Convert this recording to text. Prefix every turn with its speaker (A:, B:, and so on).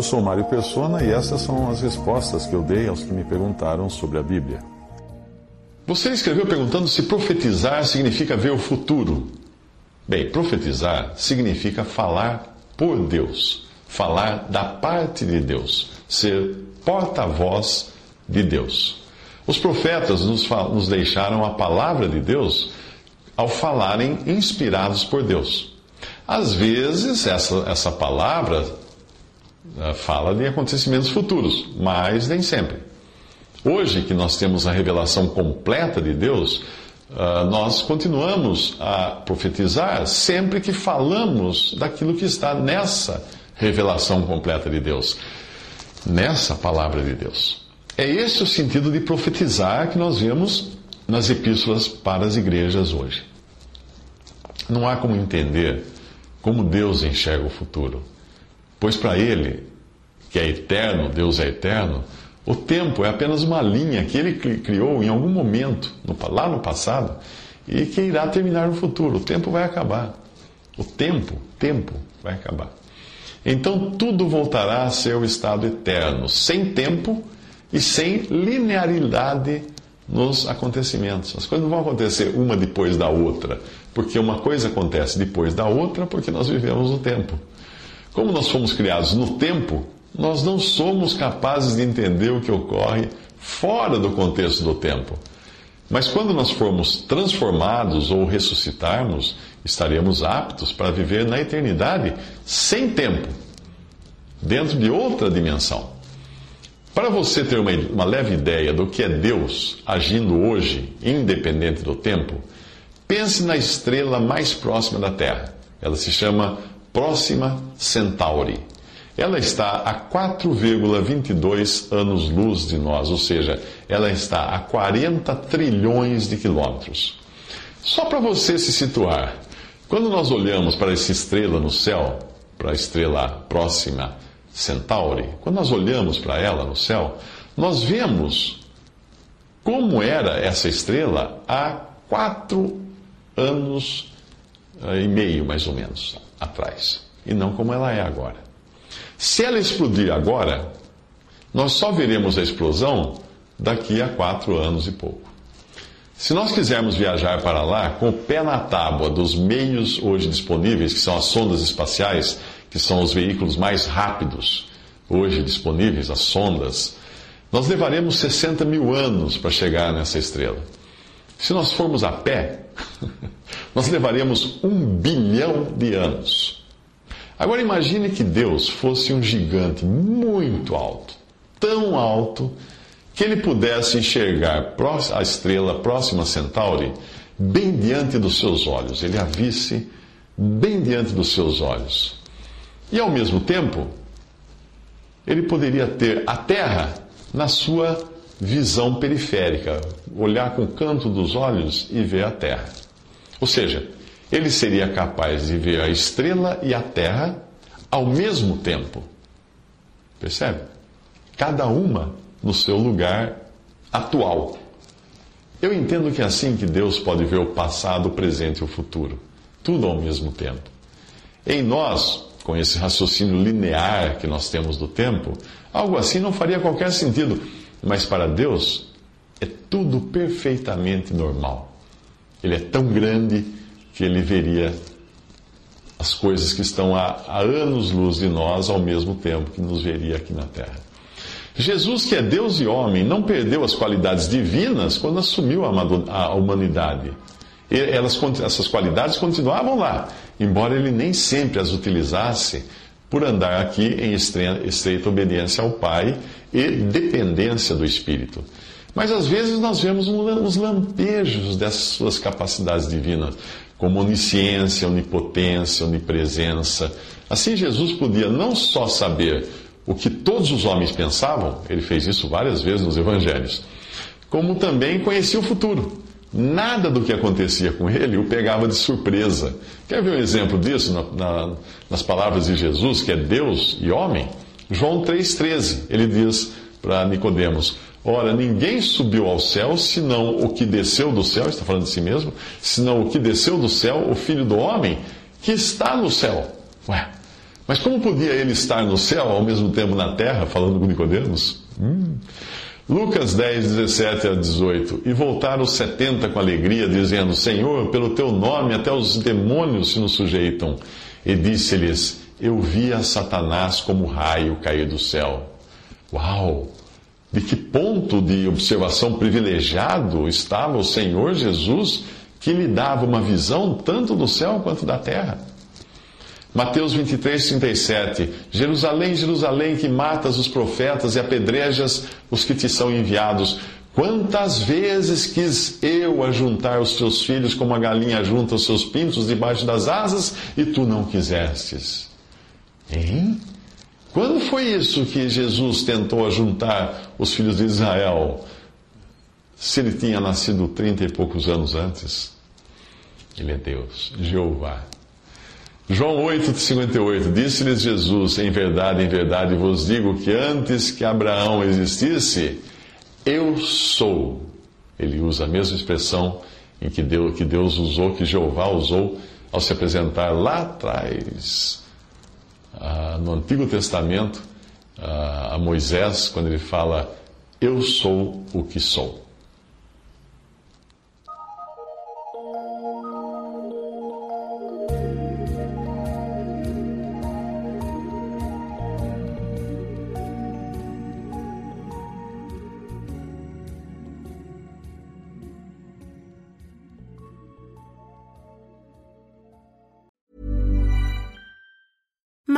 A: Eu sou Mário Persona e essas são as respostas que eu dei aos que me perguntaram sobre a Bíblia.
B: Você escreveu perguntando se profetizar significa ver o futuro. Bem, profetizar significa falar por Deus, falar da parte de Deus, ser porta-voz de Deus. Os profetas nos, nos deixaram a palavra de Deus ao falarem inspirados por Deus. Às vezes, essa, essa palavra fala de acontecimentos futuros, mas nem sempre. Hoje que nós temos a revelação completa de Deus, uh, nós continuamos a profetizar sempre que falamos daquilo que está nessa revelação completa de Deus, nessa palavra de Deus. É esse o sentido de profetizar que nós vemos nas epístolas para as igrejas hoje. Não há como entender como Deus enxerga o futuro, pois para Ele, que é eterno, Deus é eterno, o tempo é apenas uma linha que ele criou em algum momento, lá no passado, e que irá terminar no futuro. O tempo vai acabar. O tempo, tempo vai acabar. Então tudo voltará a seu estado eterno, sem tempo e sem linearidade nos acontecimentos. As coisas não vão acontecer uma depois da outra, porque uma coisa acontece depois da outra, porque nós vivemos no tempo. Como nós fomos criados no tempo, nós não somos capazes de entender o que ocorre fora do contexto do tempo. Mas quando nós formos transformados ou ressuscitarmos, estaremos aptos para viver na eternidade sem tempo, dentro de outra dimensão. Para você ter uma, uma leve ideia do que é Deus agindo hoje, independente do tempo, pense na estrela mais próxima da Terra. Ela se chama Próxima Centauri ela está a 4,22 anos-luz de nós, ou seja, ela está a 40 trilhões de quilômetros. Só para você se situar, quando nós olhamos para essa estrela no céu, para a estrela próxima Centauri, quando nós olhamos para ela no céu, nós vemos como era essa estrela há quatro anos eh, e meio, mais ou menos, atrás, e não como ela é agora. Se ela explodir agora, nós só veremos a explosão daqui a quatro anos e pouco. Se nós quisermos viajar para lá com o pé na tábua dos meios hoje disponíveis, que são as sondas espaciais, que são os veículos mais rápidos hoje disponíveis, as sondas, nós levaremos 60 mil anos para chegar nessa estrela. Se nós formos a pé, nós levaremos um bilhão de anos. Agora imagine que Deus fosse um gigante muito alto, tão alto, que ele pudesse enxergar a estrela próxima a Centauri bem diante dos seus olhos, ele a visse bem diante dos seus olhos. E ao mesmo tempo, ele poderia ter a Terra na sua visão periférica, olhar com o canto dos olhos e ver a Terra. Ou seja, ele seria capaz de ver a estrela e a terra ao mesmo tempo. Percebe? Cada uma no seu lugar atual. Eu entendo que é assim que Deus pode ver o passado, o presente e o futuro. Tudo ao mesmo tempo. Em nós, com esse raciocínio linear que nós temos do tempo, algo assim não faria qualquer sentido. Mas para Deus, é tudo perfeitamente normal. Ele é tão grande que ele veria as coisas que estão a, anos-luz de nós ao mesmo tempo que nos veria aqui na Terra. Jesus, que é Deus e homem, não perdeu as qualidades divinas quando assumiu a, a humanidade. Elas, essas qualidades continuavam lá, embora ele nem sempre as utilizasse por andar aqui em estreita obediência ao Pai e dependência do Espírito. Mas às vezes nós vemos uns lampejos dessas suas capacidades divinas, como onisciência, onipotência, onipresença. Assim, Jesus podia não só saber o que todos os homens pensavam, ele fez isso várias vezes nos evangelhos, como também conhecia o futuro. Nada do que acontecia com ele o pegava de surpresa. Quer ver um exemplo disso na, na, nas palavras de Jesus, que é Deus e homem? João 3,13, ele diz para Nicodemos: Ora, ninguém subiu ao céu senão o que desceu do céu, está falando de si mesmo, senão o que desceu do céu, o filho do homem, que está no céu. Ué, mas como podia ele estar no céu ao mesmo tempo na terra, falando com Nicodemos? Hum. Lucas 10, 17 a 18. E voltaram os setenta com alegria, dizendo: Senhor, pelo teu nome até os demônios se nos sujeitam. E disse-lhes: Eu vi a Satanás como raio cair do céu. Uau! De que ponto de observação privilegiado estava o Senhor Jesus, que lhe dava uma visão tanto do céu quanto da terra? Mateus 23, 37. Jerusalém, Jerusalém, que matas os profetas e apedrejas os que te são enviados. Quantas vezes quis eu ajuntar os teus filhos como a galinha junta os seus pintos debaixo das asas e tu não quisestes? Hein? Quando foi isso que Jesus tentou ajuntar os filhos de Israel? Se ele tinha nascido trinta e poucos anos antes? Ele é Deus, Jeová. João 8,58 Disse-lhes Jesus: Em verdade, em verdade vos digo que antes que Abraão existisse, eu sou. Ele usa a mesma expressão em que Deus, que Deus usou, que Jeová usou ao se apresentar lá atrás, ah, no Antigo Testamento, ah, a Moisés, quando ele fala: Eu sou o que sou.